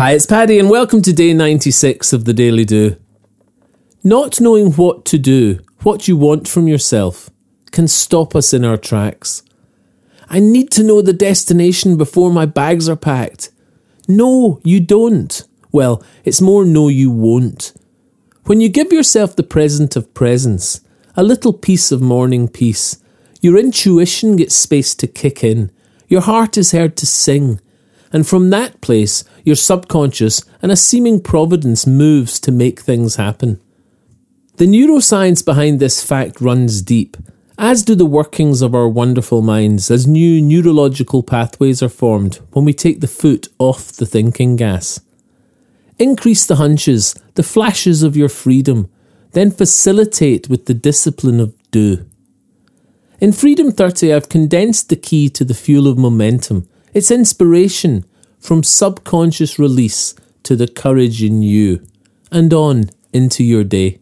Hi, it's Paddy, and welcome to day 96 of the Daily Do. Not knowing what to do, what you want from yourself, can stop us in our tracks. I need to know the destination before my bags are packed. No, you don't. Well, it's more no, you won't. When you give yourself the present of presence, a little piece of morning peace, your intuition gets space to kick in, your heart is heard to sing, and from that place, your subconscious and a seeming providence moves to make things happen. The neuroscience behind this fact runs deep, as do the workings of our wonderful minds as new neurological pathways are formed when we take the foot off the thinking gas. Increase the hunches, the flashes of your freedom, then facilitate with the discipline of do. In Freedom 30, I've condensed the key to the fuel of momentum, its inspiration, from subconscious release to the courage in you, and on into your day.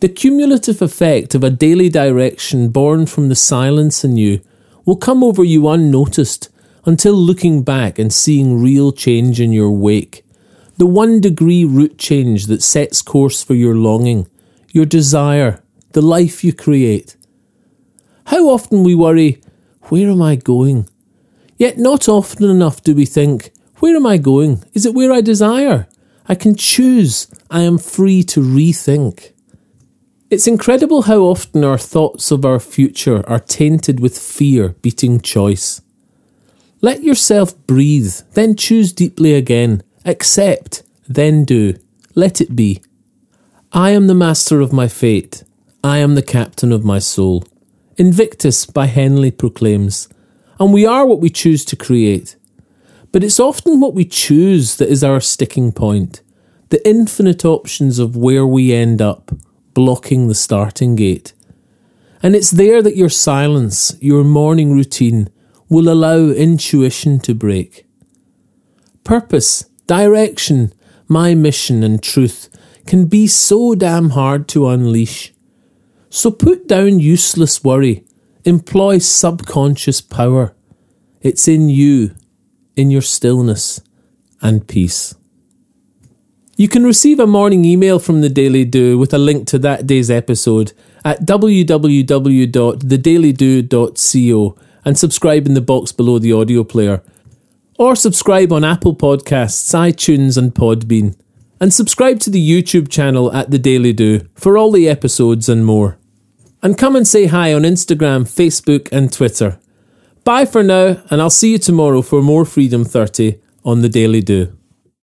The cumulative effect of a daily direction born from the silence in you will come over you unnoticed until looking back and seeing real change in your wake. The one degree route change that sets course for your longing, your desire, the life you create. How often we worry, where am I going? Yet not often enough do we think, where am I going? Is it where I desire? I can choose. I am free to rethink. It's incredible how often our thoughts of our future are tainted with fear beating choice. Let yourself breathe, then choose deeply again. Accept, then do. Let it be. I am the master of my fate. I am the captain of my soul. Invictus by Henley proclaims and we are what we choose to create. But it's often what we choose that is our sticking point, the infinite options of where we end up, blocking the starting gate. And it's there that your silence, your morning routine, will allow intuition to break. Purpose, direction, my mission, and truth can be so damn hard to unleash. So put down useless worry Employ subconscious power. It's in you, in your stillness and peace. You can receive a morning email from the Daily Do with a link to that day's episode at www.thedailydo.co and subscribe in the box below the audio player. Or subscribe on Apple Podcasts, iTunes, and Podbean. And subscribe to the YouTube channel at The Daily Do for all the episodes and more. And come and say hi on Instagram, Facebook, and Twitter. Bye for now, and I'll see you tomorrow for more Freedom 30 on the Daily Do.